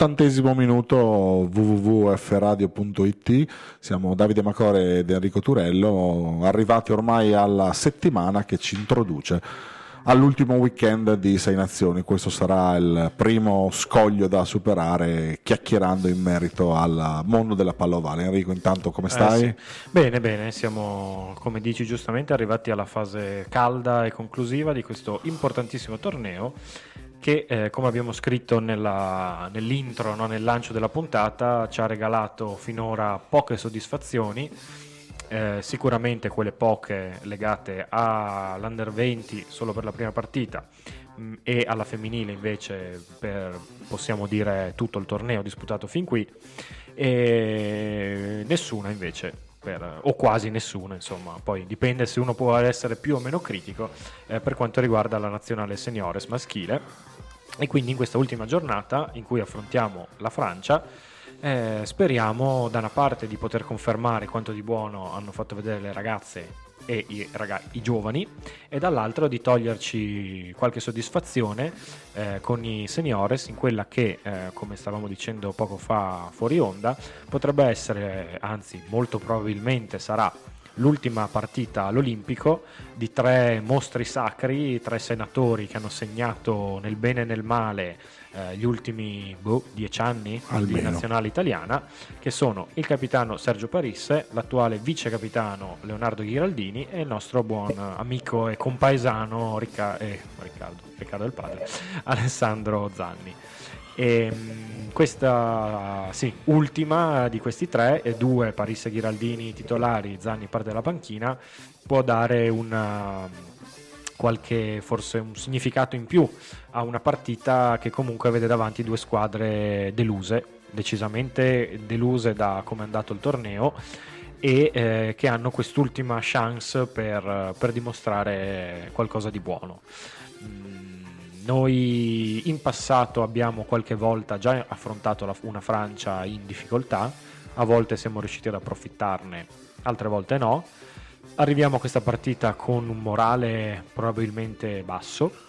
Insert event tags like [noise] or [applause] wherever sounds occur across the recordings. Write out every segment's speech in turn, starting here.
Ottantesimo minuto www.fradio.it, siamo Davide Macore ed Enrico Turello, arrivati ormai alla settimana che ci introduce all'ultimo weekend di Sei Nazioni. Questo sarà il primo scoglio da superare chiacchierando in merito al mondo della pallovale. Enrico, intanto come stai? Eh, sì. Bene, bene, siamo, come dici giustamente, arrivati alla fase calda e conclusiva di questo importantissimo torneo che, eh, come abbiamo scritto nella- nell'intro, no, nel lancio della puntata, ci ha regalato finora poche soddisfazioni. eh, sicuramente quelle poche legate all'Under 20 solo per la prima partita mh, e alla femminile invece per possiamo dire tutto il torneo disputato fin qui e nessuna invece per- o quasi nessuna insomma. Poi dipende se uno può essere più o meno critico eh, per quanto riguarda la nazionale seniores maschile. E quindi in questa ultima giornata in cui affrontiamo la Francia eh, speriamo da una parte di poter confermare quanto di buono hanno fatto vedere le ragazze e i, raga- i giovani e dall'altro di toglierci qualche soddisfazione eh, con i seniores in quella che, eh, come stavamo dicendo poco fa fuori onda, potrebbe essere, anzi molto probabilmente sarà l'ultima partita all'Olimpico di tre mostri sacri, tre senatori che hanno segnato nel bene e nel male eh, gli ultimi boh, dieci anni di Almeno. nazionale italiana, che sono il capitano Sergio Parisse, l'attuale vice capitano Leonardo Ghiraldini e il nostro buon amico e compaesano Ricca- eh, Riccardo, Riccardo del padre, [laughs] Alessandro Zanni. E, mh, questa sì, ultima di questi tre, e due Parisse Ghiraldini titolari, Zanni parte dalla panchina, può dare una, qualche forse un significato in più a una partita che comunque vede davanti due squadre deluse, decisamente deluse da come è andato il torneo e eh, che hanno quest'ultima chance per, per dimostrare qualcosa di buono. Mm, Noi in passato abbiamo qualche volta già affrontato la- una Francia in difficoltà, a volte siamo riusciti ad approfittarne, altre volte no. Arriviamo a questa partita con un morale probabilmente basso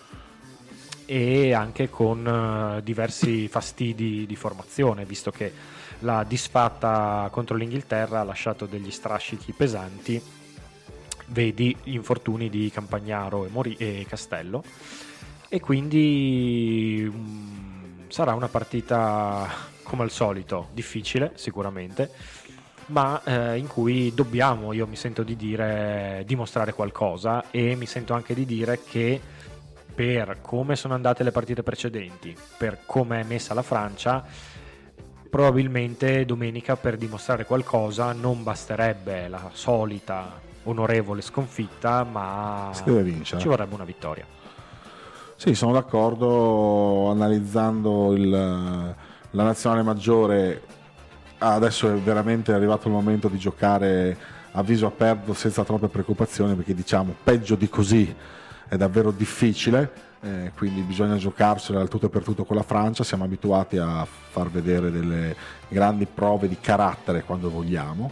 e anche con uh, diversi fastidi di formazione, visto che la disfatta contro l'Inghilterra ha lasciato degli strascichi pesanti, vedi infortuni di Campagnaro e, Mori- e Castello, e quindi um, sarà una partita come al solito difficile sicuramente ma eh, in cui dobbiamo, io mi sento di dire, dimostrare qualcosa e mi sento anche di dire che per come sono andate le partite precedenti, per come è messa la Francia, probabilmente domenica per dimostrare qualcosa non basterebbe la solita onorevole sconfitta, ma ci vorrebbe una vittoria. Sì, sono d'accordo analizzando il, la nazionale maggiore adesso è veramente arrivato il momento di giocare a viso aperto senza troppe preoccupazioni perché diciamo peggio di così è davvero difficile eh, quindi bisogna giocarsela al tutto e per tutto con la Francia. Siamo abituati a far vedere delle grandi prove di carattere quando vogliamo.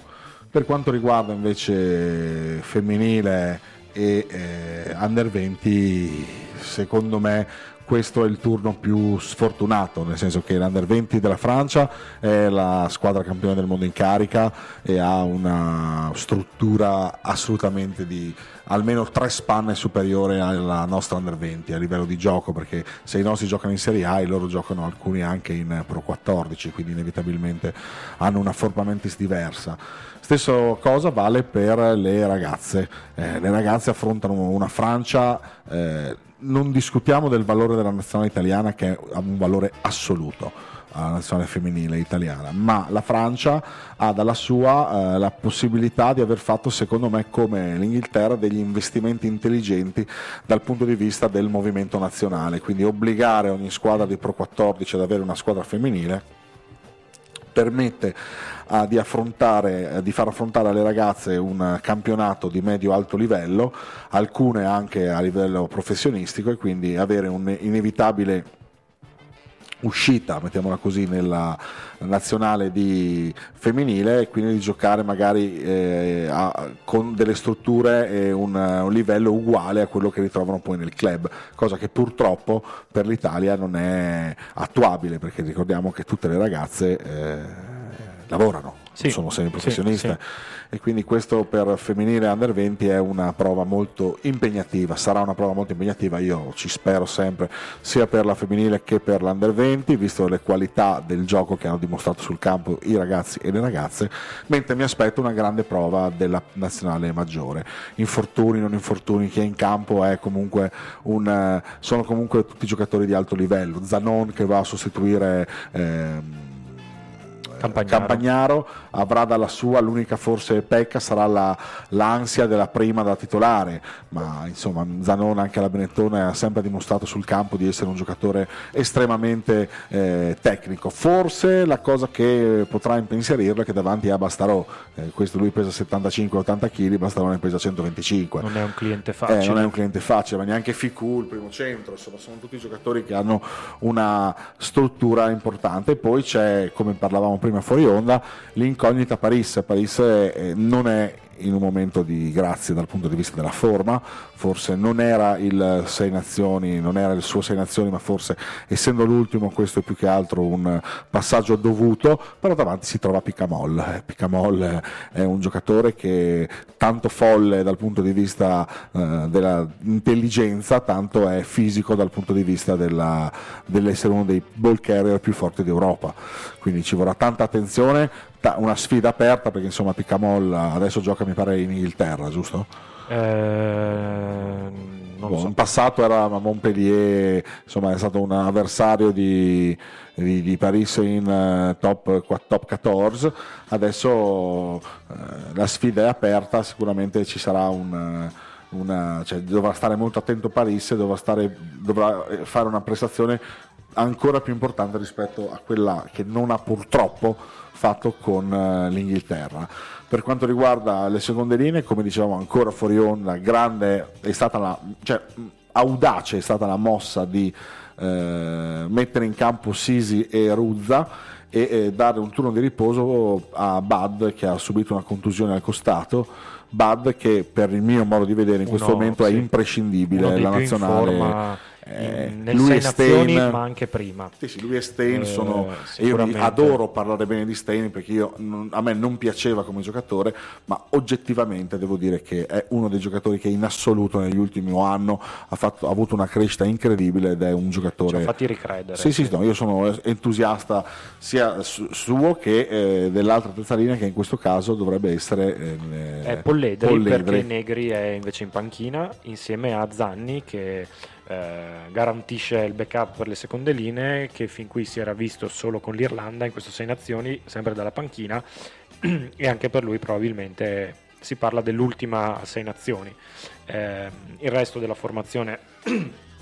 Per quanto riguarda invece femminile e eh, under 20 secondo me questo è il turno più sfortunato, nel senso che l'Under 20 della Francia è la squadra campione del mondo in carica e ha una struttura assolutamente di almeno tre spanne superiore alla nostra Under 20 a livello di gioco, perché se i nostri giocano in Serie A, i loro giocano alcuni anche in Pro 14, quindi inevitabilmente hanno una forma mentis diversa. Stesso cosa vale per le ragazze. Eh, le ragazze affrontano una Francia eh, non discutiamo del valore della nazionale italiana che ha un valore assoluto alla nazionale femminile italiana, ma la Francia ha dalla sua eh, la possibilità di aver fatto, secondo me, come l'Inghilterra, degli investimenti intelligenti dal punto di vista del movimento nazionale, quindi obbligare ogni squadra di Pro 14 ad avere una squadra femminile permette uh, di, uh, di, far affrontare alle ragazze un campionato di medio-alto livello, alcune anche a livello professionistico e quindi avere un inevitabile uscita, mettiamola così, nella nazionale di femminile e quindi di giocare magari eh, a, con delle strutture e un, un, livello uguale a quello che ritrovano poi nel club, cosa che purtroppo per l'Italia non è attuabile perché ricordiamo che tutte le ragazze eh, lavorano sì, sono semiprofessioniste sì, e quindi questo per femminile under 20 è una prova molto impegnativa, sarà una prova molto impegnativa, io ci spero sempre sia per la femminile che per l'under 20, visto le qualità del gioco che hanno dimostrato sul campo i ragazzi e le ragazze, mentre mi aspetto una grande prova della nazionale maggiore. Infortuni, non infortuni, chi è in campo è comunque un, sono comunque tutti giocatori di alto livello, Zanon che va a sostituire... Eh, Campagnaro. Campagnaro. avrà dalla sua l'unica forse pecca sarà la, l'ansia della prima da titolare ma insomma Zanone anche alla Benettone ha sempre dimostrato sul campo di essere un giocatore estremamente eh, tecnico forse la cosa che potrà impensierirlo è che davanti a Bastarò eh, questo lui pesa 75-80 kg Bastarò ne pesa 125 non è un cliente facile eh, non è un cliente facile ma neanche Ficu il primo centro insomma sono tutti giocatori che hanno una struttura importante poi c'è come parlavamo prima prima fuori onda, l'incognita Paris. Paris eh, non è in un momento di grazia dal punto di vista della forma, forse non era il Sei Nazioni, non era il suo Sei Nazioni, ma forse essendo l'ultimo questo è più che altro un passaggio dovuto, però davanti si trova Picamol. Picamol è un giocatore che tanto folle dal punto di vista eh, dell'intelligenza, tanto è fisico dal punto di vista della, dell'essere uno dei ball carrier più forti d'Europa. Quindi ci vorrà tanta attenzione, una sfida aperta perché insomma Picamol adesso gioca mi pare in Inghilterra, giusto? Eh, boh, so. In passato era Montpellier, insomma è stato un avversario di, di, di Paris in uh, top, top, 14, adesso uh, la sfida è aperta, sicuramente ci sarà un... Una, cioè, dovrà stare molto attento Paris, dovrà, stare, dovrà fare una prestazione ancora più importante rispetto a quella che non ha purtroppo fatto con uh, l'Inghilterra. Per quanto riguarda le seconde linee, come dicevamo ancora fuori onda, grande è stata la, cioè, audace è stata la mossa di eh, mettere in campo Sisi e Ruzza e eh, dare un turno di riposo a Bud che ha subito una contusione al costato Bud che per il mio modo di vedere in questo Uno, momento è sì. imprescindibile Uno dei la nazionale eh, in- nel lui Sei e Stein- Nazioni, ma anche prima. Sì, sì, lui e Stein Eh, sono. Io adoro parlare bene di Stein perché io, non- a me non piaceva come giocatore, ma oggettivamente devo dire che è uno dei giocatori che in assoluto negli ultimi anni ha, fatto- ha avuto una crescita incredibile ed è un Ci ha giocatore. fatti ricredere. Sì, sì, no, io sono entusiasta sia su- suo che eh, dell'altra terza linea che in questo caso dovrebbe essere eh, È Polledri, Polledri. perché Negri è invece in panchina insieme a Zanni che eh, garantisce il backup per le seconde linee che fin qui si era visto solo con l'Irlanda in questo Sei Nazioni, sempre dalla panchina [clears throat] e anche per lui probabilmente si parla dell'ultima Sei Nazioni. Eh, il resto della formazione [clears throat]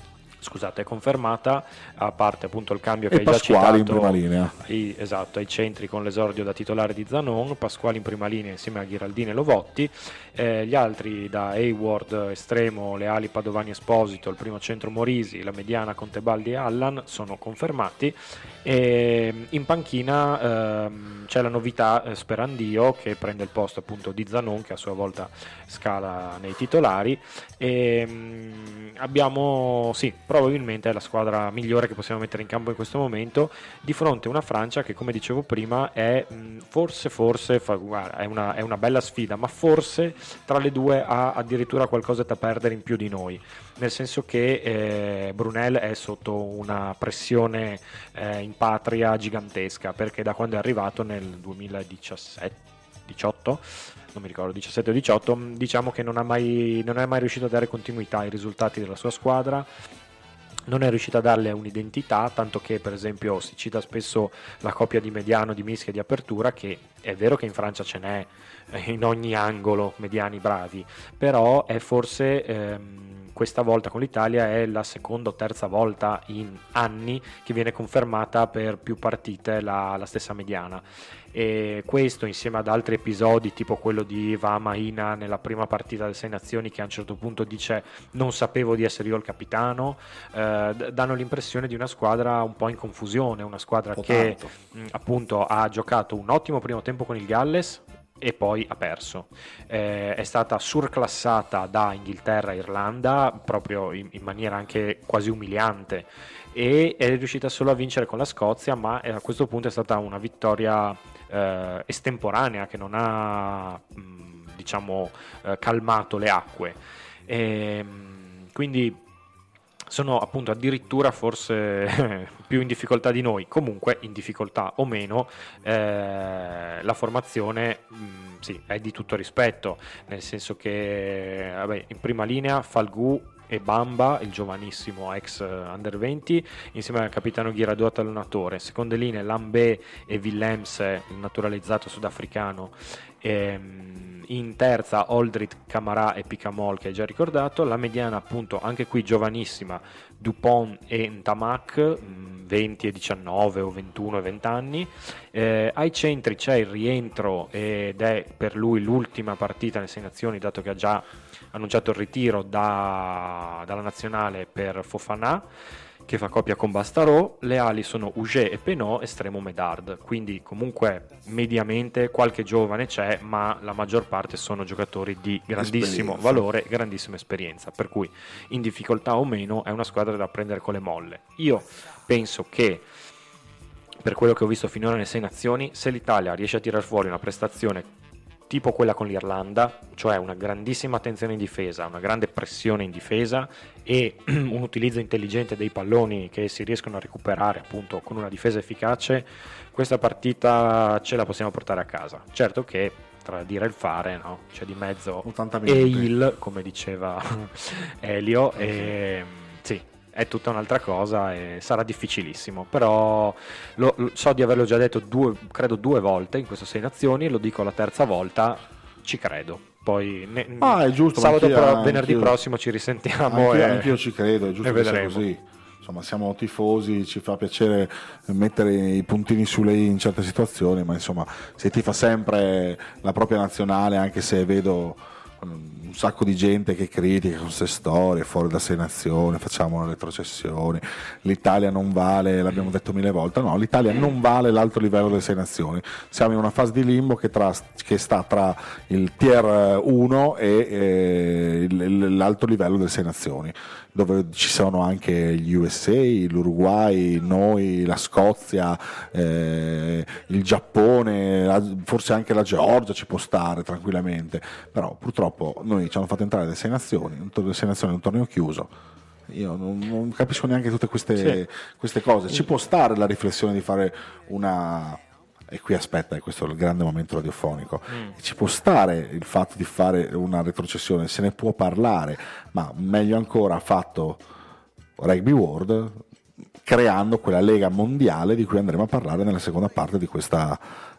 scusate, è confermata, a parte appunto il cambio che E hai già Pasquale in citato. prima linea. ai- esatto, ai centri con l'esordio da titolare di Zanon, Pasquale in prima linea insieme a Ghiraldini e Lovotti, eh, gli altri da Hayward estremo, le ali Padovani Esposito, il primo centro Morisi, la mediana con Tebaldi e Allan sono confermati e in panchina ehm, c'è la novità eh, Sperandio che prende il posto appunto di Zanon che a sua volta scala nei titolari e mm, abbiamo sì probabilmente è la squadra migliore che possiamo mettere in campo in questo momento di fronte a una Francia che come dicevo prima è mh, forse forse fa- guarda, è, una, è una bella sfida ma forse tra le due ha addirittura qualcosa da perdere in più di noi. Nel senso che eh, Brunel è sotto una pressione eh, in patria gigantesca perché da quando è arrivato nel 2017 18 non mi ricordo 17 o 18 mh, diciamo che non, mai, non è mai riuscito a dare continuità ai risultati della sua squadra non è riuscito a darle un'identità, tanto che per esempio si cita spesso la coppia di mediano, di mischia e di apertura, che è vero che in Francia ce n'è eh, in ogni angolo mediani bravi, però è forse ehm, questa volta con l'Italia è la seconda o terza volta in anni che viene confermata per più partite la, la stessa mediana. E questo insieme ad altri episodi tipo quello di Vamaina nella prima partita delle Sei Nazioni che a un certo punto dice non sapevo di essere io il capitano eh, danno l'impressione di una squadra un po' in confusione una squadra che mh, appunto ha giocato un ottimo primo tempo con il Galles e poi ha perso. Eh, è stata surclassata da Inghilterra e Irlanda proprio in, in maniera anche quasi umiliante e è riuscita solo a vincere con la Scozia, ma eh, a questo punto è stata una vittoria eh, estemporanea che non ha mh, diciamo eh, calmato le acque. Ehm, quindi sono appunto addirittura forse [laughs] più in difficoltà di noi, comunque in difficoltà o meno eh, la formazione mh, sì, è di tutto rispetto, nel senso che vabbè, in prima linea Falgu e Bamba, il giovanissimo ex eh, under 20, insieme al capitano Ghiradot allenatore, seconde linee Lambé e Willems, il naturalizzato sudafricano, ehm, in terza Oldrit, Camarà e Picamol che hai già ricordato, la mediana appunto anche qui giovanissima Dupont e Ntamak, mh, 20 e 19 o 21 e 20 anni. Eh, ai centri c'è il rientro ed è per lui l'ultima partita nelle sei nazioni dato che ha già annunciato il ritiro da- dalla nazionale per Fofana che fa coppia con Bastarò, le ali sono Uge e Penot, estremo Medard, quindi comunque mediamente qualche giovane c'è, ma la maggior parte sono giocatori di grandissimo Esperienza. valore grandissima esperienza, per cui in difficoltà o meno è una squadra da prendere con le molle. Io penso che per quello che ho visto finora nelle sei nazioni, se l'Italia riesce a tirar fuori una prestazione tipo quella con l'Irlanda, cioè una grandissima attenzione in difesa, una grande pressione in difesa e [clears throat] un utilizzo intelligente dei palloni che si riescono a recuperare appunto con una difesa efficace, questa partita ce la possiamo portare a casa. Certo che tra dire e il fare, no? c'è di mezzo 80 e il, come diceva [laughs] Elio, e sì, è tutta un'altra cosa e sarà difficilissimo, però lo- lo- so di averlo già detto due, credo due volte in queste sei nazioni, lo dico la terza volta, ci credo. Poi ne- Ah, è giusto, sabato anch'io- pro- venerdì anch'io- prossimo ci risentiamo Anch'io, e, anch'io ci credo, è giusto che sia così. Insomma, siamo tifosi, ci fa piacere mettere i puntini sulle i in certe situazioni, ma insomma, si tifa sempre la propria nazionale, anche se vedo mm, sacco di gente che critica con queste storie, fuori da sei nazioni, facciamo le retrocessioni, l'Italia non vale, l'abbiamo detto mille volte, no, l'Italia non vale l'alto livello delle sei nazioni, siamo in una fase di limbo che, tra, che sta tra il tier 1 e eh, l'alto livello delle sei nazioni dove ci sono anche gli USA, l'Uruguay, noi, la Scozia, eh, il Giappone, la, forse anche la Georgia ci può stare tranquillamente, però purtroppo noi ci hanno fatto entrare le sei nazioni, un, sei nazioni un torneo chiuso. Io non, non capisco neanche tutte queste, sì. queste cose. Ci può stare la riflessione di fare una, e qui aspetta, questo è il grande momento radiofonico, mm. ci può stare il fatto di fare una retrocessione, se ne può parlare, ma meglio ancora ha fatto Rugby World creando quella lega mondiale di cui andremo a parlare nella seconda parte di questo eh,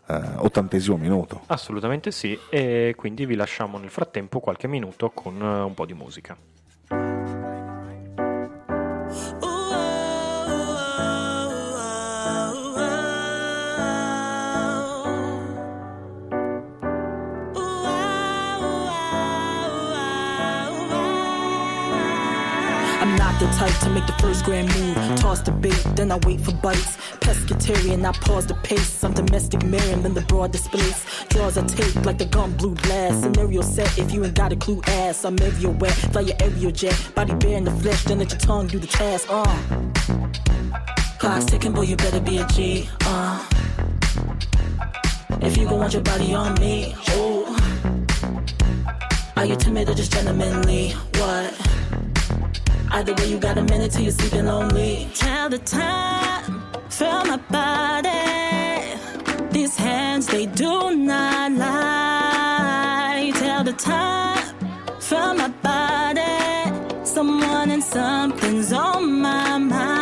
ottantesimo minuto. Assolutamente sì, e quindi vi lasciamo nel frattempo qualche minuto con uh, un po' di musica. The type to make the first grand move. Toss the bait, then I wait for bites. Pescatarian, I pause the pace. I'm domestic Miriam then the broad displays. Draws I take like the gun blue blast. Scenario set if you ain't got a clue ass. I'm everywhere, fly your aerial jet. Body bare in the flesh, then let your tongue do the task. Uh. Clock's ticking, boy, you better be a G. Uh. If you gon' want your body on me, oh. Are you timid or just gentlemanly? What? Either way, you got a minute till you're sleeping lonely. Tell the time, feel my body. These hands, they do not lie. Tell the time, feel my body. Someone and something's on my mind.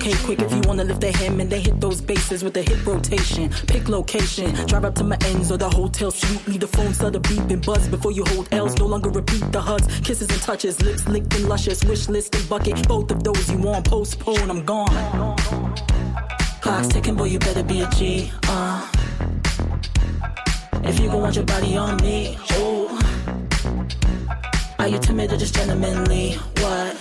Okay, quick if you wanna lift the hem and they hit those bases with a hip rotation. Pick location, drive up to my ends or the hotel suite. Leave the phone stutter beep and buzz before you hold L's. No longer repeat the hugs, kisses and touches, lips licked and luscious. Wish list and bucket, both of those you want. Postpone, I'm gone. Clock's ticking, boy, you better be a G. Uh. If you gon' want your body on me, oh. You timid or just gentlemanly? What?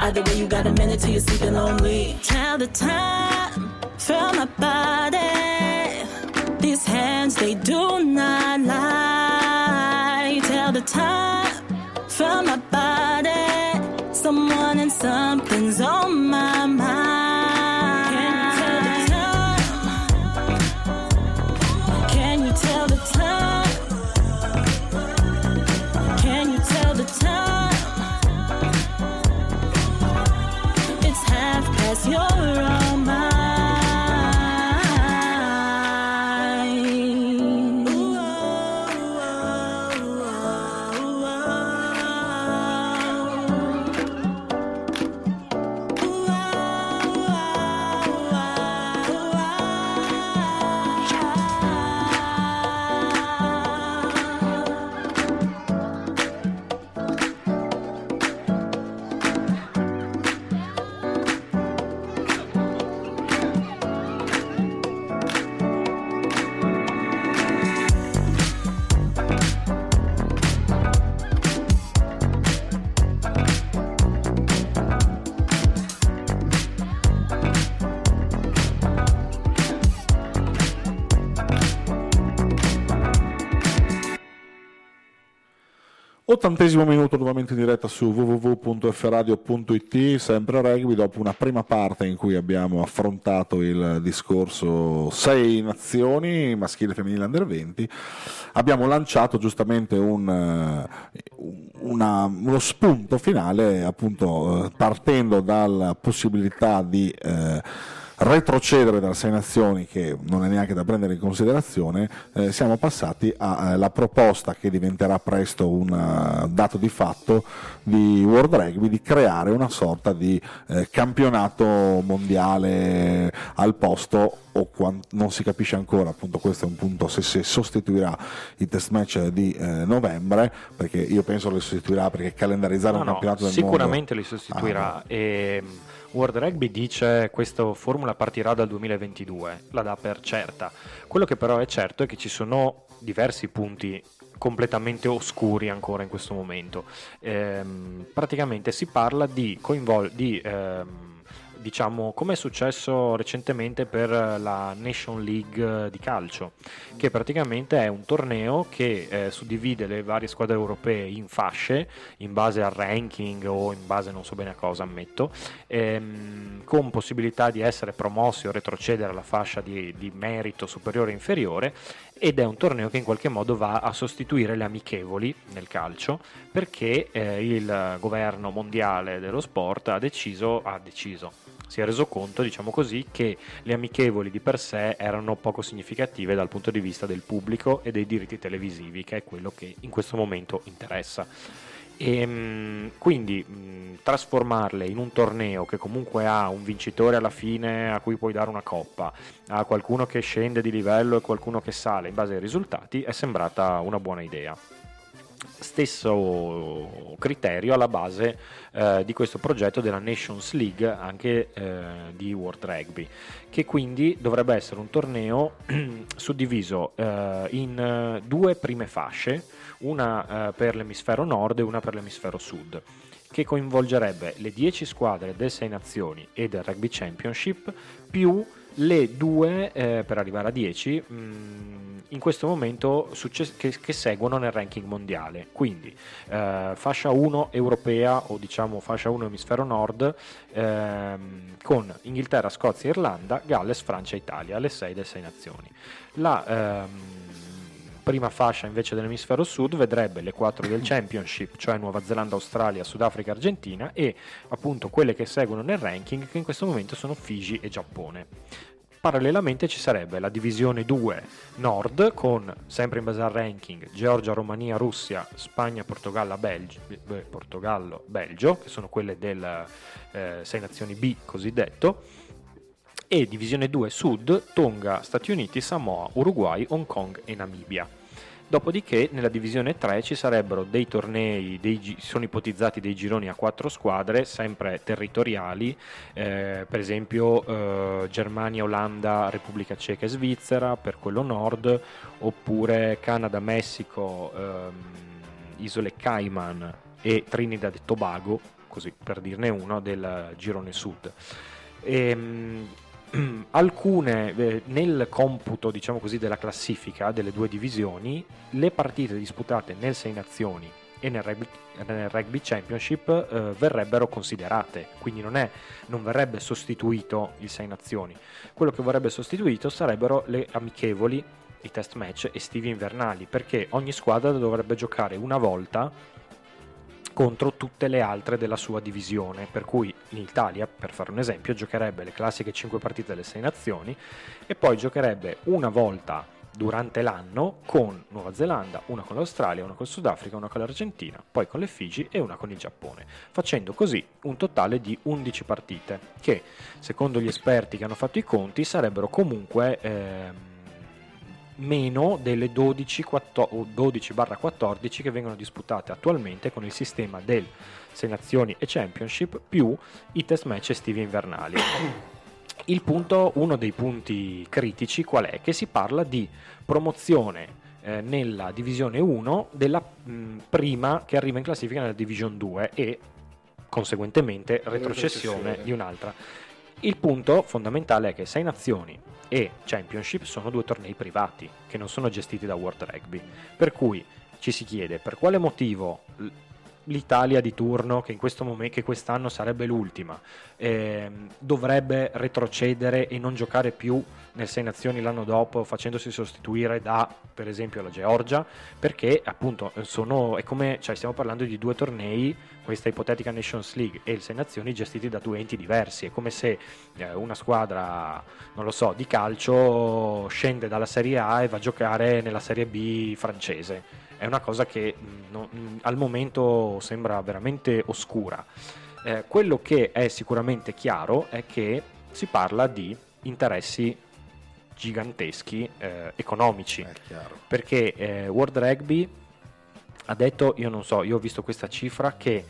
Either way, you got a minute till you're sleeping lonely. Tell the time, feel my body. These hands, they do not lie. Tell the time, feel my body. Someone and something's Ottantesimo minuto nuovamente in diretta su www.fradio.it, sempre rugby, dopo una prima parte in cui abbiamo affrontato il discorso sei nazioni, maschile, femminile, under 20, abbiamo lanciato giustamente un, eh, una, uno spunto finale appunto eh, partendo dalla possibilità di... Eh, retrocedere dal Sei Nazioni, che non è neanche da prendere in considerazione, eh, siamo passati alla proposta che diventerà presto un uh, dato di fatto di World Rugby di creare una sorta di eh, campionato mondiale al posto o quant- non si capisce ancora, appunto questo è un punto se, se sostituirà i test match di eh, novembre, perché io penso li sostituirà perché calendarizzare No, un no, campionato del sicuramente mondo li sostituirà. Ah, E, mm, World Rugby dice questa formula partirà dal 2022, la dà per certa. Quello che però è certo è che ci sono diversi punti completamente oscuri ancora in questo momento. Ehm, praticamente si parla di coinvol- di ehm, diciamo come è successo recentemente per la Nation League di calcio, che praticamente è un torneo che eh, suddivide le varie squadre europee in fasce in base al ranking o in base non so bene a cosa, ammetto, ehm, con possibilità di essere promossi o retrocedere alla fascia di, di merito superiore e inferiore ed è un torneo che in qualche modo va a sostituire le amichevoli nel calcio perché eh, il governo mondiale dello sport ha deciso, ha deciso, si è reso conto, diciamo così, che le amichevoli di per sé erano poco significative dal punto di vista del pubblico e dei diritti televisivi, che è quello che in questo momento interessa. E, mh, quindi trasformarle in un torneo che comunque ha un vincitore alla fine a cui puoi dare una coppa, ha qualcuno che scende di livello e qualcuno che sale in base ai risultati, è sembrata una buona idea. Stesso criterio alla base eh, di questo progetto della Nations League anche eh, di World Rugby, che quindi dovrebbe essere un torneo [clears throat] suddiviso eh, in eh, due prime fasce, una eh, per l'emisfero nord e una per l'emisfero sud che coinvolgerebbe le 10 squadre del 6 Nazioni e del Rugby Championship più le due eh, per arrivare a 10 mh, in questo momento succe- che, che seguono nel ranking mondiale. Quindi eh, fascia 1 europea o diciamo fascia 1 emisfero nord ehm, con Inghilterra, Scozia, Irlanda, Galles, Francia Italia le 6 del 6 Nazioni. La ehm, prima fascia invece dell'emisfero sud vedrebbe le quattro del Championship, cioè Nuova Zelanda, Australia, Sudafrica, Argentina e appunto quelle che seguono nel ranking che in questo momento sono Fiji e Giappone. Parallelamente ci sarebbe la divisione 2 nord con, sempre in base al ranking, Georgia, Romania, Russia, Spagna, Portogallo, Belgio, beh, Portogallo, Belgio che sono quelle del eh, 6 nazioni B cosiddetto, e divisione 2 sud Tonga, Stati Uniti, Samoa, Uruguay, Hong Kong e Namibia. Dopodiché nella divisione 3 ci sarebbero dei tornei, dei, sono ipotizzati dei gironi a quattro squadre, sempre territoriali, eh, per esempio eh, Germania, Olanda, Repubblica Ceca e Svizzera per quello nord, oppure Canada, Messico, ehm, Isole Cayman e Trinidad e Tobago, così per dirne uno, del girone sud. Ehm, [clears throat] alcune eh, nel computo diciamo così della classifica delle due divisioni le partite disputate nel Sei Nazioni e nel Rugby, nel rugby Championship eh, verrebbero considerate. Quindi non, è, non verrebbe sostituito il Sei Nazioni. Quello che verrebbe sostituito sarebbero le amichevoli i test match estivi invernali perché ogni squadra dovrebbe giocare una volta contro tutte le altre della sua divisione, per cui l'Italia, per fare un esempio, giocherebbe le classiche 5 partite delle 6 nazioni e poi giocherebbe una volta durante l'anno con Nuova Zelanda, una con l'Australia, una con il Sudafrica, una con l'Argentina, poi con le Figi e una con il Giappone, facendo così un totale di 11 partite, che secondo gli esperti che hanno fatto i conti sarebbero comunque ehm, meno delle 12-14 che vengono disputate attualmente con il sistema del 6 nazioni e championship più i test match estivi e invernali. [coughs] Il punto, uno dei punti critici qual è? Che si parla di promozione eh, nella divisione 1 della mh, prima che arriva in classifica nella division 2 e conseguentemente retrocessione di un'altra. Il punto fondamentale è che 6 nazioni e Championship sono due tornei privati che non sono gestiti da World Rugby, per cui ci si chiede per quale motivo l'Italia di turno, che in questo momento, che quest'anno sarebbe l'ultima, ehm, dovrebbe retrocedere e non giocare più nel Sei Nazioni l'anno dopo, facendosi sostituire da, per esempio, la Georgia, perché appunto sono, come, cioè, stiamo parlando di due tornei, questa ipotetica Nations League e il Sei Nazioni gestiti da due enti diversi, è come se eh, una squadra, non lo so, di calcio scende dalla Serie A e va a giocare nella Serie B francese è una cosa che mh, no, mh, al momento sembra veramente oscura. Eh, quello che è sicuramente chiaro è che si parla di interessi giganteschi eh, economici. Perché eh, World Rugby ha detto io non so io ho visto questa cifra che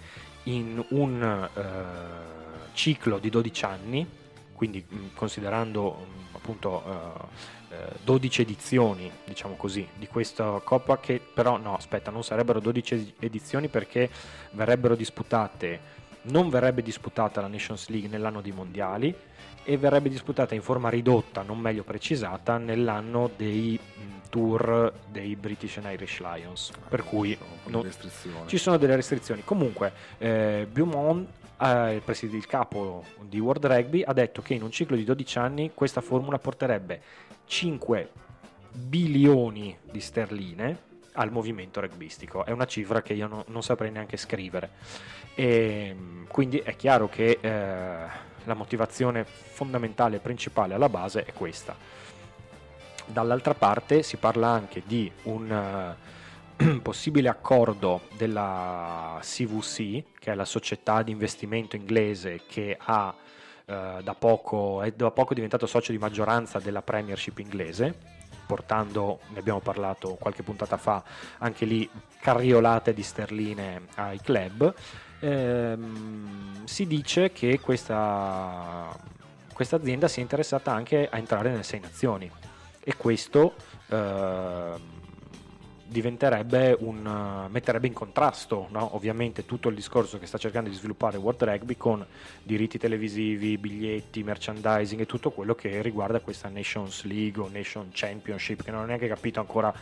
in un eh, ciclo di 12 anni quindi mh, considerando mh, appunto eh, 12 eh, edizioni, diciamo così, di questa Coppa che però no, aspetta, non sarebbero 12 edizioni perché verrebbero disputate non verrebbe disputata la Nations League nell'anno dei mondiali e verrebbe disputata in forma ridotta, non meglio precisata, nell'anno dei tour dei British and Irish Lions. Ah, per cui non, ci sono delle restrizioni. Comunque, eh, Beaumont, eh, il capo di World Rugby, ha detto che in un ciclo di 12 anni questa formula porterebbe 5 bilioni di sterline al movimento rugbyistico. È una cifra che io no, non saprei neanche scrivere. E, ehm, quindi è chiaro che eh, la motivazione fondamentale principale alla base è questa. Dall'altra parte si parla anche di un uh, [clears throat] possibile accordo della CVC, che è la società di investimento inglese che ha eh, da poco, è da poco diventato socio di maggioranza della Premiership inglese, portando, ne abbiamo parlato qualche puntata fa, anche lì carriolate di sterline ai club. Ehm, si dice che questa, questa azienda sia interessata anche a entrare nelle sei nazioni e questo eh, diventerebbe un, metterebbe in contrasto no? ovviamente tutto il discorso che sta cercando di sviluppare World Rugby con diritti televisivi, biglietti, merchandising e tutto quello che riguarda questa Nations League o Nation Championship che non ho neanche capito ancora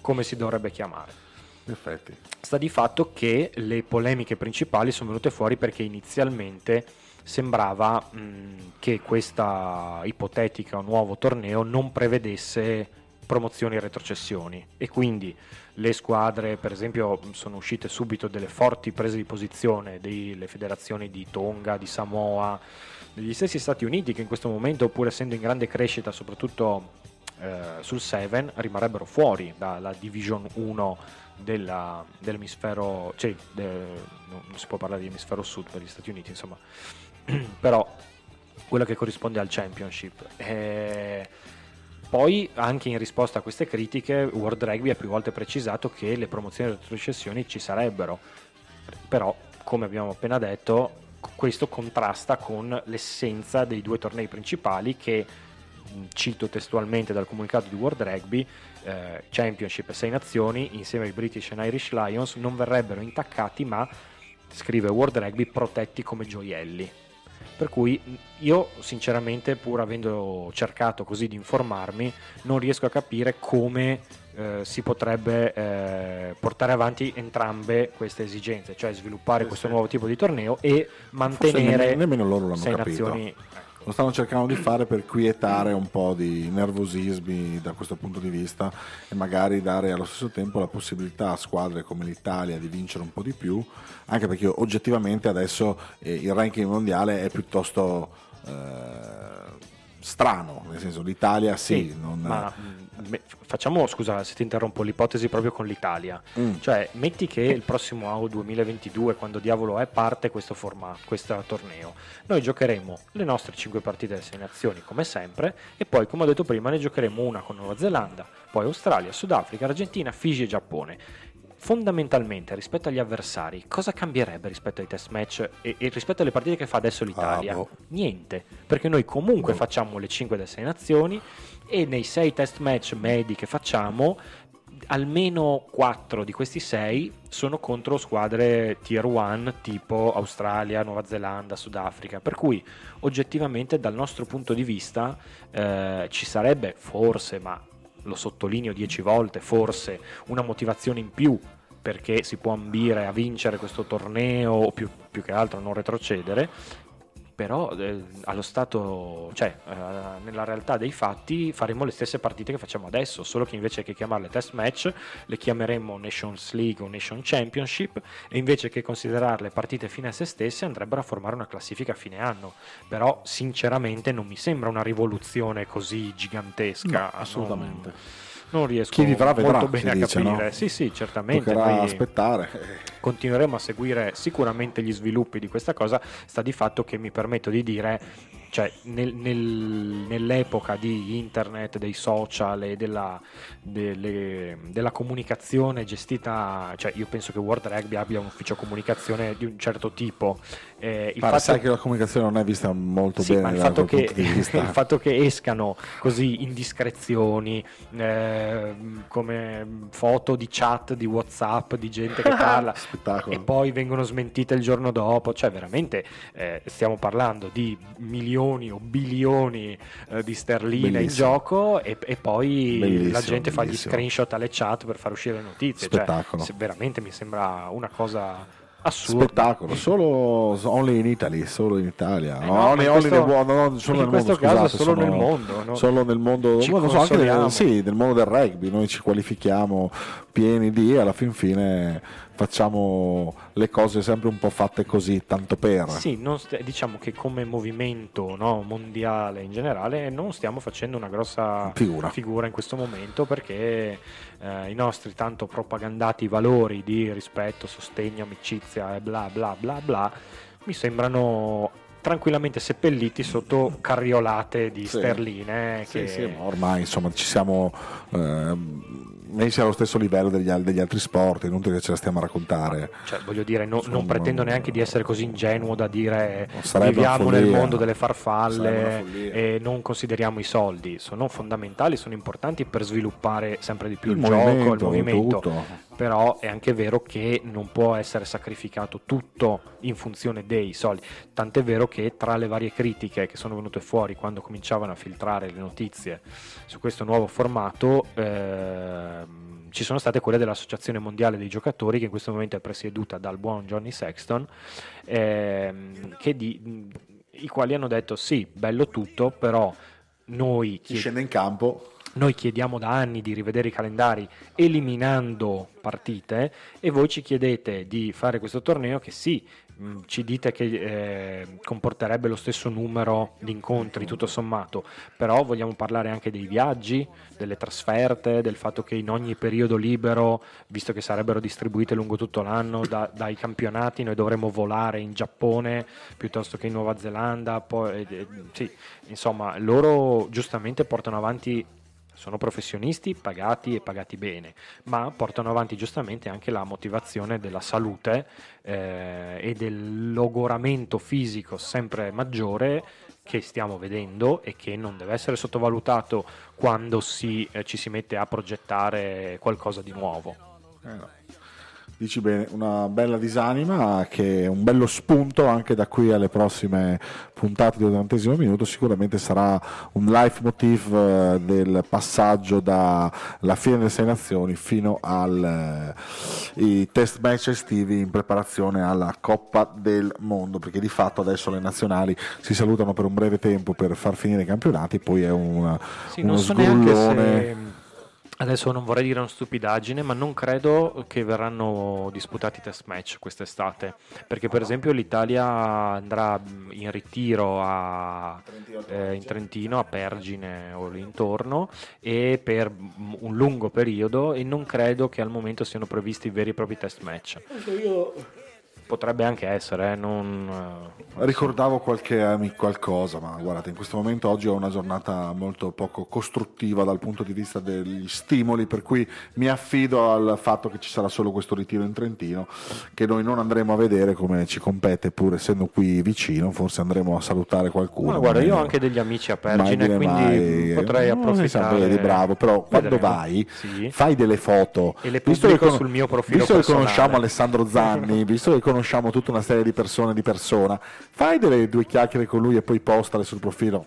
come si dovrebbe chiamare. Effetti. Sta di fatto che le polemiche principali sono venute fuori perché inizialmente sembrava mh, che questa ipotetica nuovo torneo non prevedesse promozioni e retrocessioni e quindi le squadre per esempio sono uscite subito delle forti prese di posizione delle federazioni di Tonga, di Samoa, degli stessi Stati Uniti che in questo momento pur essendo in grande crescita soprattutto eh, sul 7 rimarrebbero fuori dalla Division 1 della, dell'emisfero, cioè de, non, si può parlare di emisfero sud per gli Stati Uniti insomma, [clears throat] però quello che corrisponde al Championship. Eh, poi, anche in risposta a queste critiche, World Rugby ha più volte precisato che le promozioni e le retrocessioni ci sarebbero, però, come abbiamo appena detto, questo contrasta con l'essenza dei due tornei principali che, cito testualmente dal comunicato di World Rugby, eh, Championship e 6 nazioni, insieme ai British and Irish Lions, non verrebbero intaccati ma, scrive World Rugby, protetti come gioielli. Per cui io sinceramente, pur avendo cercato così di informarmi, non riesco a capire come eh, si potrebbe eh, portare avanti entrambe queste esigenze, cioè sviluppare questo nuovo tipo di torneo e mantenere nemmeno, nemmeno loro l'hanno sei capito. nazioni lo stanno cercando di fare per quietare un po' di nervosismi da questo punto di vista e magari dare allo stesso tempo la possibilità a squadre come l'Italia di vincere un po' di più, anche perché oggettivamente adesso eh, il ranking mondiale è piuttosto eh, strano, nel senso l'Italia sì, sì non... ma facciamo, scusa se ti interrompo, l'ipotesi proprio con l'Italia. Mm. Cioè, metti che il prossimo AO 2022, quando diavolo è, parte questo formato, questo torneo. Noi giocheremo le nostre 5 partite delle 6 nazioni, come sempre, e poi, come ho detto prima, ne giocheremo una con Nuova Zelanda, poi Australia, Sudafrica, Argentina, Fiji e Giappone fondamentalmente rispetto agli avversari cosa cambierebbe rispetto ai test match e, e rispetto alle partite che fa adesso l'Italia? Ah, boh. Niente, perché noi comunque boh. facciamo le 5 delle 6 nazioni e nei 6 test match medi che facciamo almeno 4 di questi 6 sono contro squadre tier 1 tipo Australia, Nuova Zelanda, Sudafrica, per cui oggettivamente dal nostro punto di vista eh, ci sarebbe forse, ma lo sottolineo 10 volte, forse una motivazione in più perché si può ambire a vincere questo torneo o più, più che altro non retrocedere però eh, allo stato, cioè eh, nella realtà dei fatti faremo le stesse partite che facciamo adesso, solo che invece che chiamarle test match le chiameremo Nations League o Nation Championship e invece che considerarle partite fine a se stesse andrebbero a formare una classifica a fine anno. Però sinceramente non mi sembra una rivoluzione così gigantesca. No, assolutamente. Non non riesco Chi vivrà molto vedrà, bene si a dice, capire. no? Sì, sì, certamente. Toccherà aspettare. continueremo a seguire sicuramente gli sviluppi di questa cosa. Sta di fatto che mi permetto di dire, cioè, nel- nel- nell'epoca di internet, dei social e della, delle- della comunicazione gestita, cioè, io penso che World Rugby abbia un ufficio comunicazione di un certo tipo. Eh, il Pare, fatto- sai che la comunicazione non è vista molto sì, bene ma il fatto, che, [laughs] il fatto che escano così indiscrezioni, ehm, come foto di chat di WhatsApp di gente che [laughs] parla e poi vengono smentite il giorno dopo, cioè veramente eh, stiamo parlando di milioni o bilioni eh, di sterline in Bellissimo. gioco e, e poi Bellissimo, la gente fa gli bellissimo. screenshot alle chat per far uscire le notizie. Cioè, Spettacolo. se- veramente mi sembra una cosa assurda. Spettacolo, solo only in Italy, solo in Italia. Eh No, no, only, in only questo- nel mondo, no, solo in nel questo mondo, caso scusate, solo sono- nel mondo, no? Solo nel mondo, Ci ma so, anche nel, consoliamo. sì, nel mondo del rugby, noi ci qualifichiamo pieni di alla fin fine facciamo le cose sempre un po' fatte così, tanto per. Sì, non st- diciamo che come movimento no, mondiale in generale non stiamo facendo una grossa Figura. in questo momento perché eh, i nostri tanto propagandati valori di rispetto, sostegno, amicizia e bla bla bla bla mi sembrano tranquillamente seppelliti sotto carriolate di Sì. sterline Sì, che sì, ma ormai insomma ci siamo ehm, messi allo stesso livello degli, degli altri sport, è inutile che ce la stiamo a raccontare. Cioè, voglio dire, no- Insomma, non pretendo neanche di essere così ingenuo da dire viviamo nel mondo delle farfalle e non consideriamo i soldi. Sono fondamentali, sono importanti per sviluppare sempre di più il, Il gioco, il movimento, tutto. Però è anche vero che non può essere sacrificato tutto in funzione dei soldi. Tant'è vero che tra le varie critiche che sono venute fuori quando cominciavano a filtrare le notizie su questo nuovo formato, ehm, ci sono state quelle dell'Associazione Mondiale dei Giocatori, che in questo momento è presieduta dal buon Johnny Sexton, ehm, di- i quali hanno detto sì, bello tutto, però noi Chi scende in campo? noi chiediamo da anni di rivedere i calendari eliminando partite e voi ci chiedete di fare questo torneo che sì, ci dite che eh, comporterebbe lo stesso numero di incontri tutto sommato, però vogliamo parlare anche dei viaggi, delle trasferte, del fatto che in ogni periodo libero, visto che sarebbero distribuite lungo tutto l'anno da- dai campionati, noi dovremmo volare in Giappone piuttosto che in Nuova Zelanda, poi, eh, sì, insomma loro giustamente portano avanti sono professionisti pagati e pagati bene, ma portano avanti giustamente anche la motivazione della salute eh, e del logoramento fisico sempre maggiore che stiamo vedendo e che non deve essere sottovalutato quando si, eh, ci si mette a progettare qualcosa di nuovo. Eh no. Dici bene, una bella disanima che è un bello spunto anche da qui alle prossime puntate di 80 minuto, sicuramente sarà un leitmotiv eh, del passaggio dalla fine delle sei nazioni fino ai test match estivi in preparazione alla Coppa del Mondo, perché di fatto adesso le nazionali si salutano per un breve tempo per far finire i campionati, poi è una, Sì, uno non so neanche sgollone. se adesso non vorrei dire una stupidaggine, ma non credo che verranno disputati test match quest'estate, perché per esempio l'Italia andrà in ritiro a, eh, in Trentino, a Pergine o lì intorno e per un lungo periodo e non credo che al momento siano previsti veri e propri test match. Potrebbe anche essere, eh, non, eh, Ricordavo qualche ami- qualcosa, ma guardate, in questo momento oggi ho una giornata molto poco costruttiva dal punto di vista degli stimoli, per cui mi affido al fatto che ci sarà solo questo ritiro in Trentino, che noi non andremo a vedere come ci compete, pur essendo qui vicino, forse andremo a salutare qualcuno. Ma guarda, io ho anche degli amici a Pergine, quindi mai. potrei Non si sa, approfittare. vedi, bravo, però quando Vedremo. vai Sì. fai delle foto. E le Visto che pubblico sul mio profilo Visto che personale. conosciamo Alessandro Zanni, visto che conosciamo [laughs] tutta una serie di persone di persona, fai delle due chiacchiere con lui e poi postale sul profilo.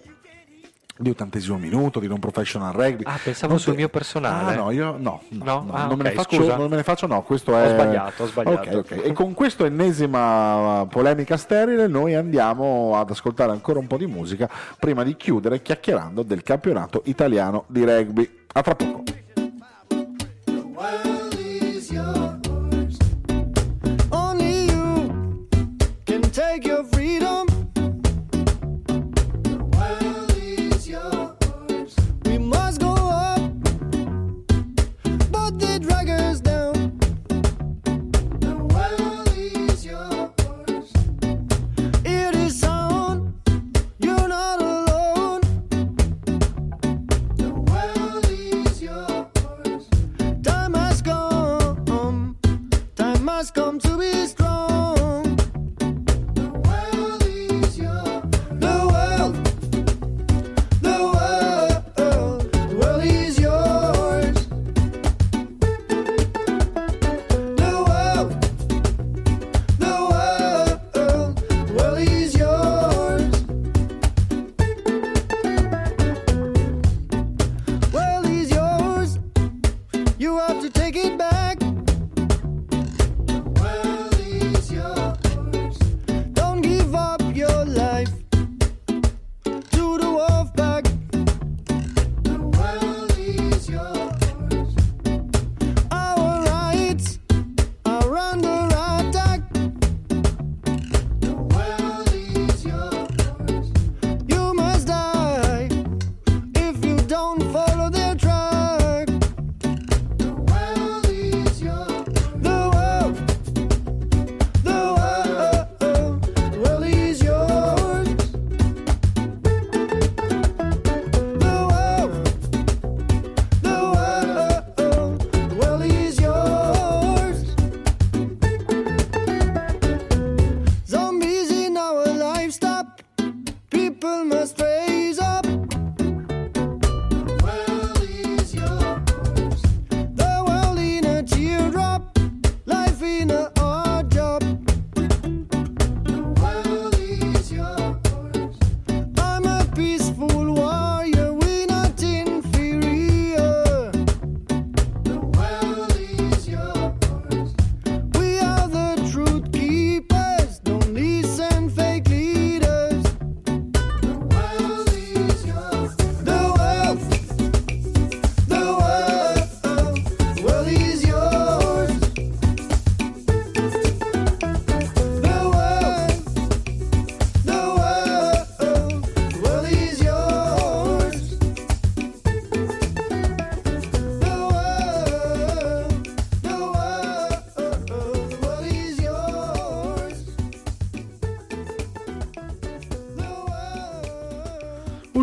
di ottantesimo minuto, di non professional rugby. Ah, pensavo Non sul te- mio personale. Ah, no, io no, no, No? no, Ah, non, me ne faccio, scusa. non me ne faccio, no, questo Ho è... sbagliato, ho sbagliato. Ok, ok. E con questa ennesima polemica sterile noi andiamo ad ascoltare ancora un po' di musica prima di chiudere chiacchierando del campionato italiano di rugby. A tra poco.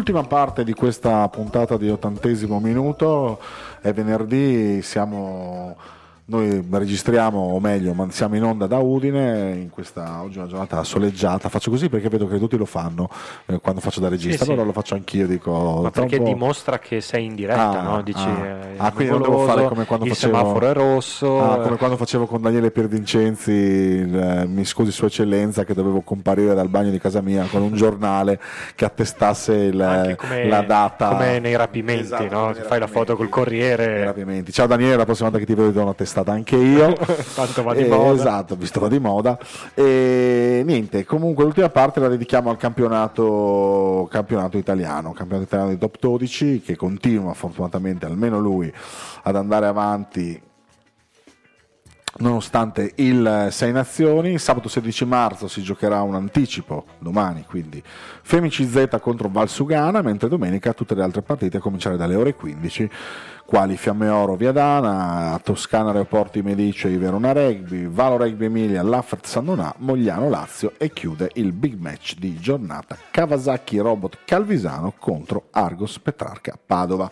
Ultima parte di questa puntata di ottantesimo minuto, è venerdì, siamo, noi registriamo, o meglio, siamo in onda da Udine, in questa oggi è una giornata soleggiata, faccio così perché vedo che tutti lo fanno eh, quando faccio da regista, sì. allora lo faccio anch'io, dico... Ma perché dimostra che sei in diretta, Ah, no? Dici, ah. eh, Ah, quindi non devo fare come quando il facevo- semaforo è rosso. Ah, come quando facevo con Daniele Piervincenzi, il, eh, mi scusi Sua Eccellenza, che dovevo comparire dal bagno di casa mia con un [laughs] giornale che attestasse il- Anche come- la data. come nei rapimenti, Esatto, no? nei Fai la foto col Corriere. Ciao Daniele, la prossima volta che ti vedo do una testata anche io. [laughs] Tanto va di Eh, moda. Esatto, visto va di moda. E niente, comunque l'ultima parte la dedichiamo al campionato, campionato italiano, campionato italiano di top 12 che continua fortunatamente, almeno lui, ad andare avanti nonostante il 6 nazioni. Sabato 16 marzo si giocherà un anticipo, domani quindi, Femici Z contro Valsugana, mentre domenica tutte le altre partite a cominciare dalle ore 15, quali Fiamme Oro Viadana, Toscana Aeroporti Medice Verona Rugby, Valo Rugby Emilia, Laffert San Donà, Mogliano Lazio e chiude il big match di giornata Kawasaki Robot Calvisano contro Argos Petrarca Padova.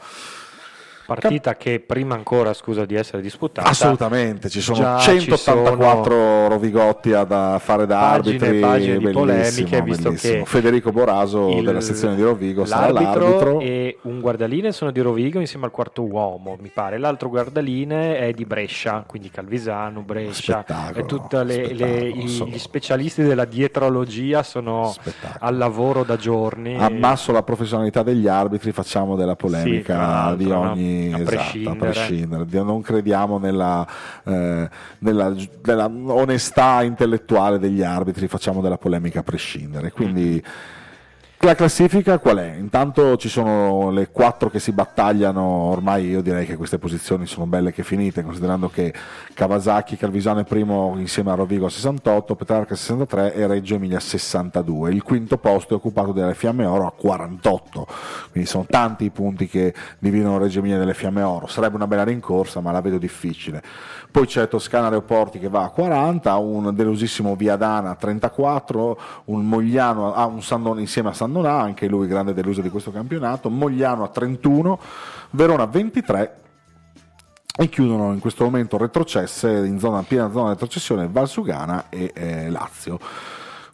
Partita che prima ancora, scusa, di essere disputata. Assolutamente, ci sono già 184 ci Rovigotti a da fare da Pagine arbitri. pagine di polemiche, visto bellissimo. che Federico Boraso il- della sezione di Rovigo sarà l'arbitro e un guardaline sono di Rovigo insieme al quarto uomo, mi pare. L'altro guardaline è di Brescia, quindi Calvisano, Brescia. E tutti gli sono- specialisti della dietrologia sono al lavoro da giorni. Ammasso la professionalità degli arbitri, facciamo della Sì, polemica l'altro, di no? A esatto, prescindere. a prescindere. Non crediamo nella, eh, nella, nella onestà intellettuale degli arbitri, facciamo della polemica a prescindere. Quindi la classifica qual è? Intanto ci sono le quattro che si battagliano, ormai io direi che queste posizioni sono belle che finite, considerando che Kawasaki, Calvisano è primo insieme a Rovigo a 68, Petrarca a 63 e Reggio Emilia a 62. Il quinto posto è occupato dalle Fiamme Oro a 48, quindi sono tanti i punti che dividono Reggio Emilia dalle Fiamme Oro. Sarebbe una bella rincorsa, ma la vedo difficile. Poi c'è Toscana Aeroporti che va a 40, un delusissimo Viadana a 34, un Mogliano, ah, un Sandone insieme a Sandonà, anche lui grande deluso di questo campionato, Mogliano a 31, Verona a 23 e chiudono in questo momento retrocesse in zona, piena zona retrocessione Valsugana e eh, Lazio.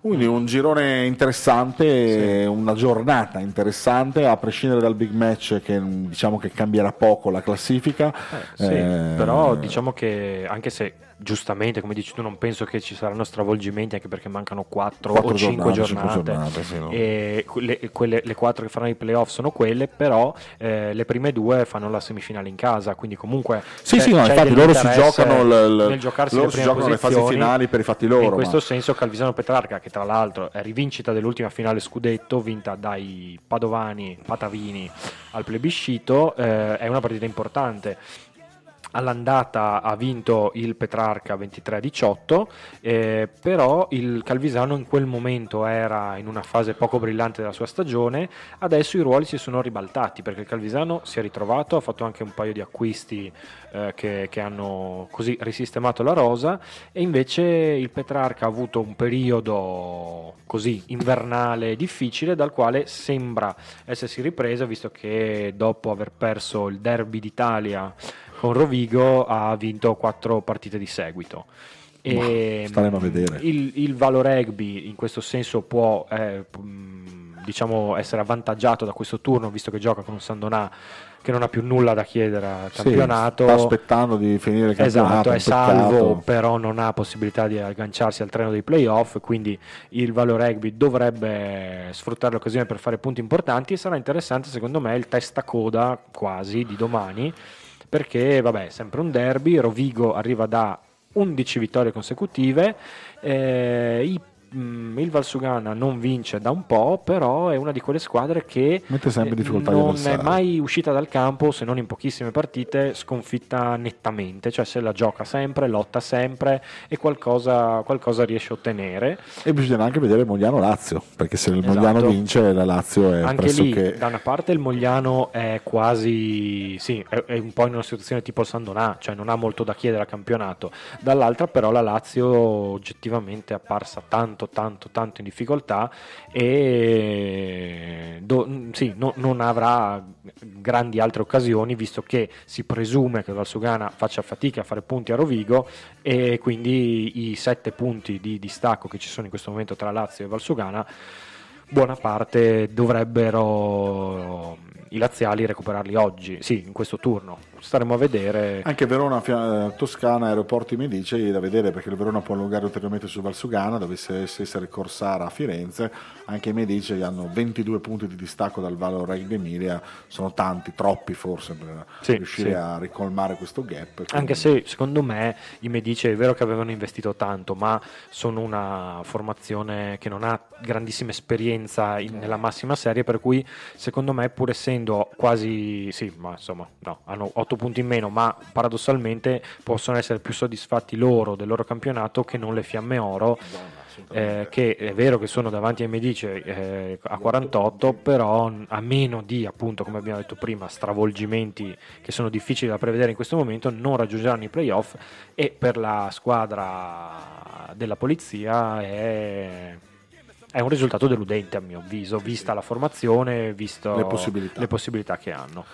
Quindi un girone interessante, una giornata interessante, a prescindere dal big match che diciamo che cambierà poco la classifica. Sì, Eh, però diciamo che anche se giustamente, come dici tu, non penso che ci saranno stravolgimenti anche perché mancano 4 Quattro o 5 giornate, giornate, cinque giornate, sì, no? e quelle, quelle- le 4 che faranno i playoff sono quelle, però eh, le prime due fanno la semifinale in casa, quindi comunque Sì, sì, no, infatti loro si giocano, l- l- nel giocarsi loro le si giocano le fasi finali per i fatti loro. In questo ma- senso Calvisano Petrarca, che tra l'altro è rivincita dell'ultima finale scudetto vinta dai Padovani, Patavini al plebiscito, eh, è una partita importante. All'andata ha vinto il Petrarca 23-18, eh, però il Calvisano in quel momento era in una fase poco brillante della sua stagione, adesso i ruoli si sono ribaltati perché il Calvisano si è ritrovato, ha fatto anche un paio di acquisti eh, che, che hanno così risistemato la rosa e invece il Petrarca ha avuto un periodo così invernale difficile dal quale sembra essersi ripreso visto che dopo aver perso il derby d'Italia con Rovigo ha vinto quattro partite di seguito. E, Ma staremo a vedere. Il, il Valo Rugby in questo senso può eh, mh, diciamo essere avvantaggiato da questo turno visto che gioca con un Sandonà che non ha più nulla da chiedere al Sì, campionato. sta aspettando di finire il campionato. Esatto, è salvo, però non ha possibilità di agganciarsi al treno dei playoff, quindi il Valo Rugby dovrebbe sfruttare l'occasione per fare punti importanti e sarà interessante secondo me il testa coda quasi di domani, perché vabbè, è sempre un derby, Rovigo arriva da 11 vittorie consecutive, eh, i- mm, il Valsugana non vince da un po', però è una di quelle squadre che Mette sempre in eh, non è mai uscita dal campo, se non in pochissime partite, sconfitta nettamente, cioè se la gioca sempre, lotta sempre e qualcosa, qualcosa riesce a ottenere. E bisogna anche vedere Mogliano Lazio, perché se il Esatto. Mogliano vince, la Lazio è Anche lì, pressoché. da una parte il Mogliano è quasi, sì, è, è un po' in una situazione tipo il Sandonà, cioè non ha molto da chiedere al campionato, dall'altra però la Lazio oggettivamente è apparsa tanto, tanto, tanto in difficoltà e do- sì, no- non avrà grandi altre occasioni visto che si presume che Valsugana faccia fatica a fare punti a Rovigo e quindi i sette punti di distacco che ci sono in questo momento tra Lazio e Valsugana buona parte dovrebbero i laziali recuperarli oggi, sì, in questo turno. Staremo a vedere. Anche Verona, eh, Toscana, Aeroporti Medici da vedere perché il Verona può allungare ulteriormente su Valsugana, dovesse essere Corsara a Firenze. Anche i Medici hanno 22 punti di distacco dal Valo Reggio Emilia, sono tanti, troppi forse per Sì, riuscire sì. a ricolmare questo gap. Anche quindi- se secondo me i Medici è vero che avevano investito tanto, ma sono una formazione che non ha grandissima esperienza in- nella massima serie, per cui secondo me pur essendo quasi, sì, ma insomma, no, hanno 8 punti in meno, ma paradossalmente possono essere più soddisfatti loro del loro campionato che non le Fiamme Oro. Eh, che è vero che sono davanti ai Medici eh, a 48, però a meno di, appunto, come abbiamo detto prima, stravolgimenti che sono difficili da prevedere in questo momento, non raggiungeranno i playoff e per la squadra della polizia è, è un risultato deludente a mio avviso, vista la formazione, visto Le possibilità. le possibilità che hanno.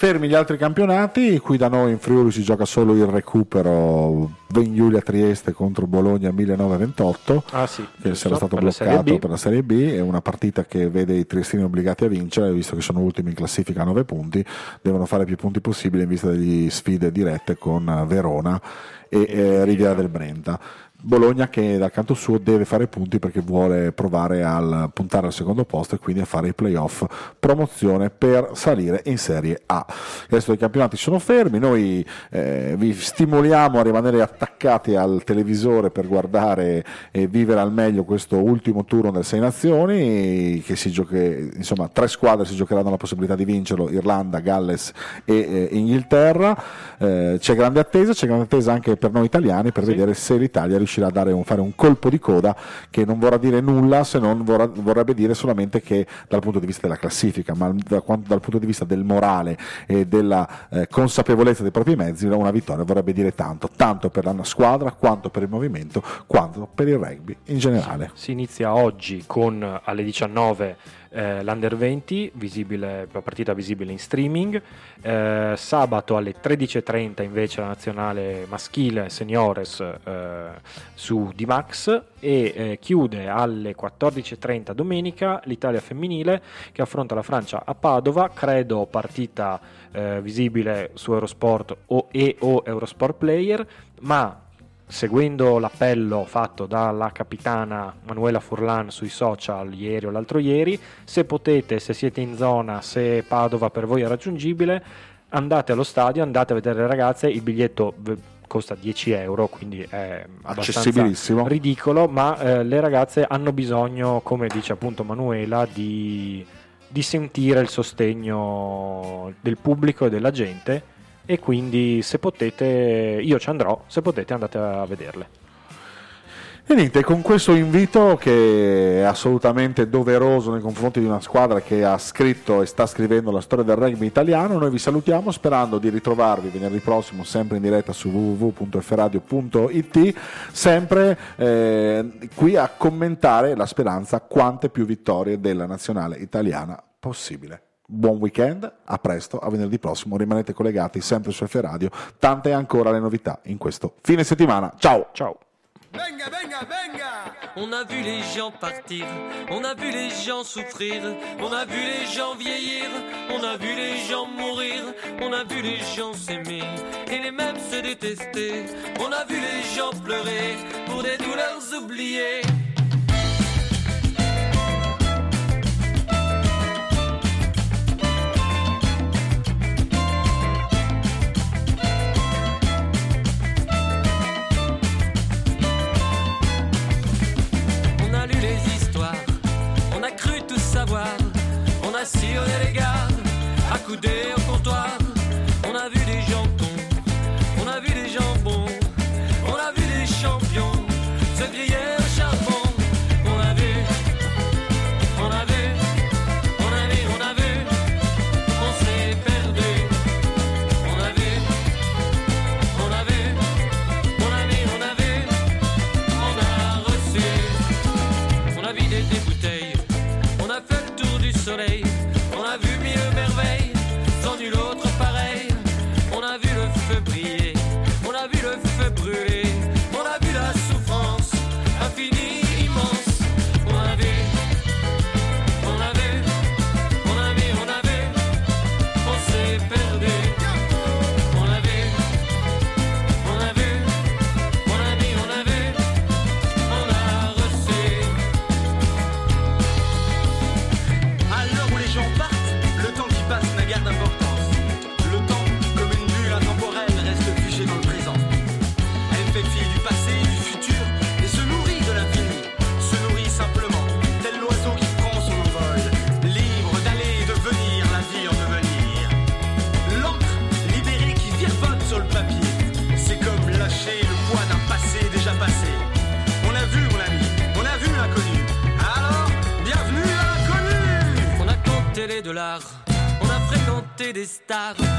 Fermi gli altri campionati, qui da noi in Friuli si gioca solo il recupero Ben Giulia Trieste contro Bologna 1928, Ah sì, che sarà stato per la bloccato B. per la Serie B, è una partita che vede i triestini obbligati a vincere, visto che sono ultimi in classifica a 9 punti, devono fare più punti possibili in vista delle sfide dirette con Verona e eh, Riviera del Brenta. Bologna che dal canto suo deve fare punti perché vuole provare a puntare al secondo posto e quindi a fare i playoff promozione per salire in Serie A. Il resto dei campionati sono fermi, noi eh, vi stimoliamo a rimanere attaccati al televisore per guardare e vivere al meglio questo ultimo turno del Sei Nazioni, che si gioca, insomma tre squadre si giocheranno la possibilità di vincerlo, Irlanda, Galles e eh, Inghilterra, Eh, c'è grande attesa, c'è grande attesa anche per noi italiani per Sì. vedere se l'Italia riuscirà a dare un, fare un colpo di coda che non vorrà dire nulla se non vorrà- vorrebbe dire solamente che dal punto di vista della classifica, ma da dal punto di vista del morale e della eh, consapevolezza dei propri mezzi, una vittoria vorrebbe dire tanto, tanto per la squadra quanto per il movimento, quanto per il rugby in generale. Si inizia oggi con alle 19 eh, l'Under 20, visibile, la partita visibile in streaming. Eh, sabato alle 13.30 invece la nazionale maschile seniores eh, su D-Max. E eh, chiude alle 14.30 domenica l'Italia femminile che affronta la Francia a Padova, credo partita eh, visibile su Eurosport o, e o Eurosport Player, ma seguendo l'appello fatto dalla capitana Manuela Furlan sui social ieri o l'altro ieri, se potete, se siete in zona, se Padova per voi è raggiungibile, andate allo stadio, andate a vedere le ragazze, il biglietto costa 10 euro, quindi è Accessibilissimo. ridicolo, ma eh, le ragazze hanno bisogno, come dice appunto Manuela, di, di sentire il sostegno del pubblico e della gente e quindi se potete, io ci andrò, se potete andate a vederle. E niente, con questo invito che è assolutamente doveroso nei confronti di una squadra che ha scritto e sta scrivendo la storia del rugby italiano, noi vi salutiamo sperando di ritrovarvi venerdì prossimo sempre in diretta su www.fradio.it, sempre eh, qui a commentare la speranza quante più vittorie della nazionale italiana possibile. Buon weekend, a presto, a venerdì prossimo, rimanete collegati sempre su F Radio, tante ancora le novità in questo fine settimana. Ciao! Ciao! Venga, venga, venga On a vu les gens partir, on a vu les gens souffrir, on a vu les gens vieillir, on a vu les gens mourir, on a vu les gens s'aimer et les mêmes se détester, on a vu les gens pleurer pour des douleurs oubliées. Si on les regarde, accoudés au comptoir. tard.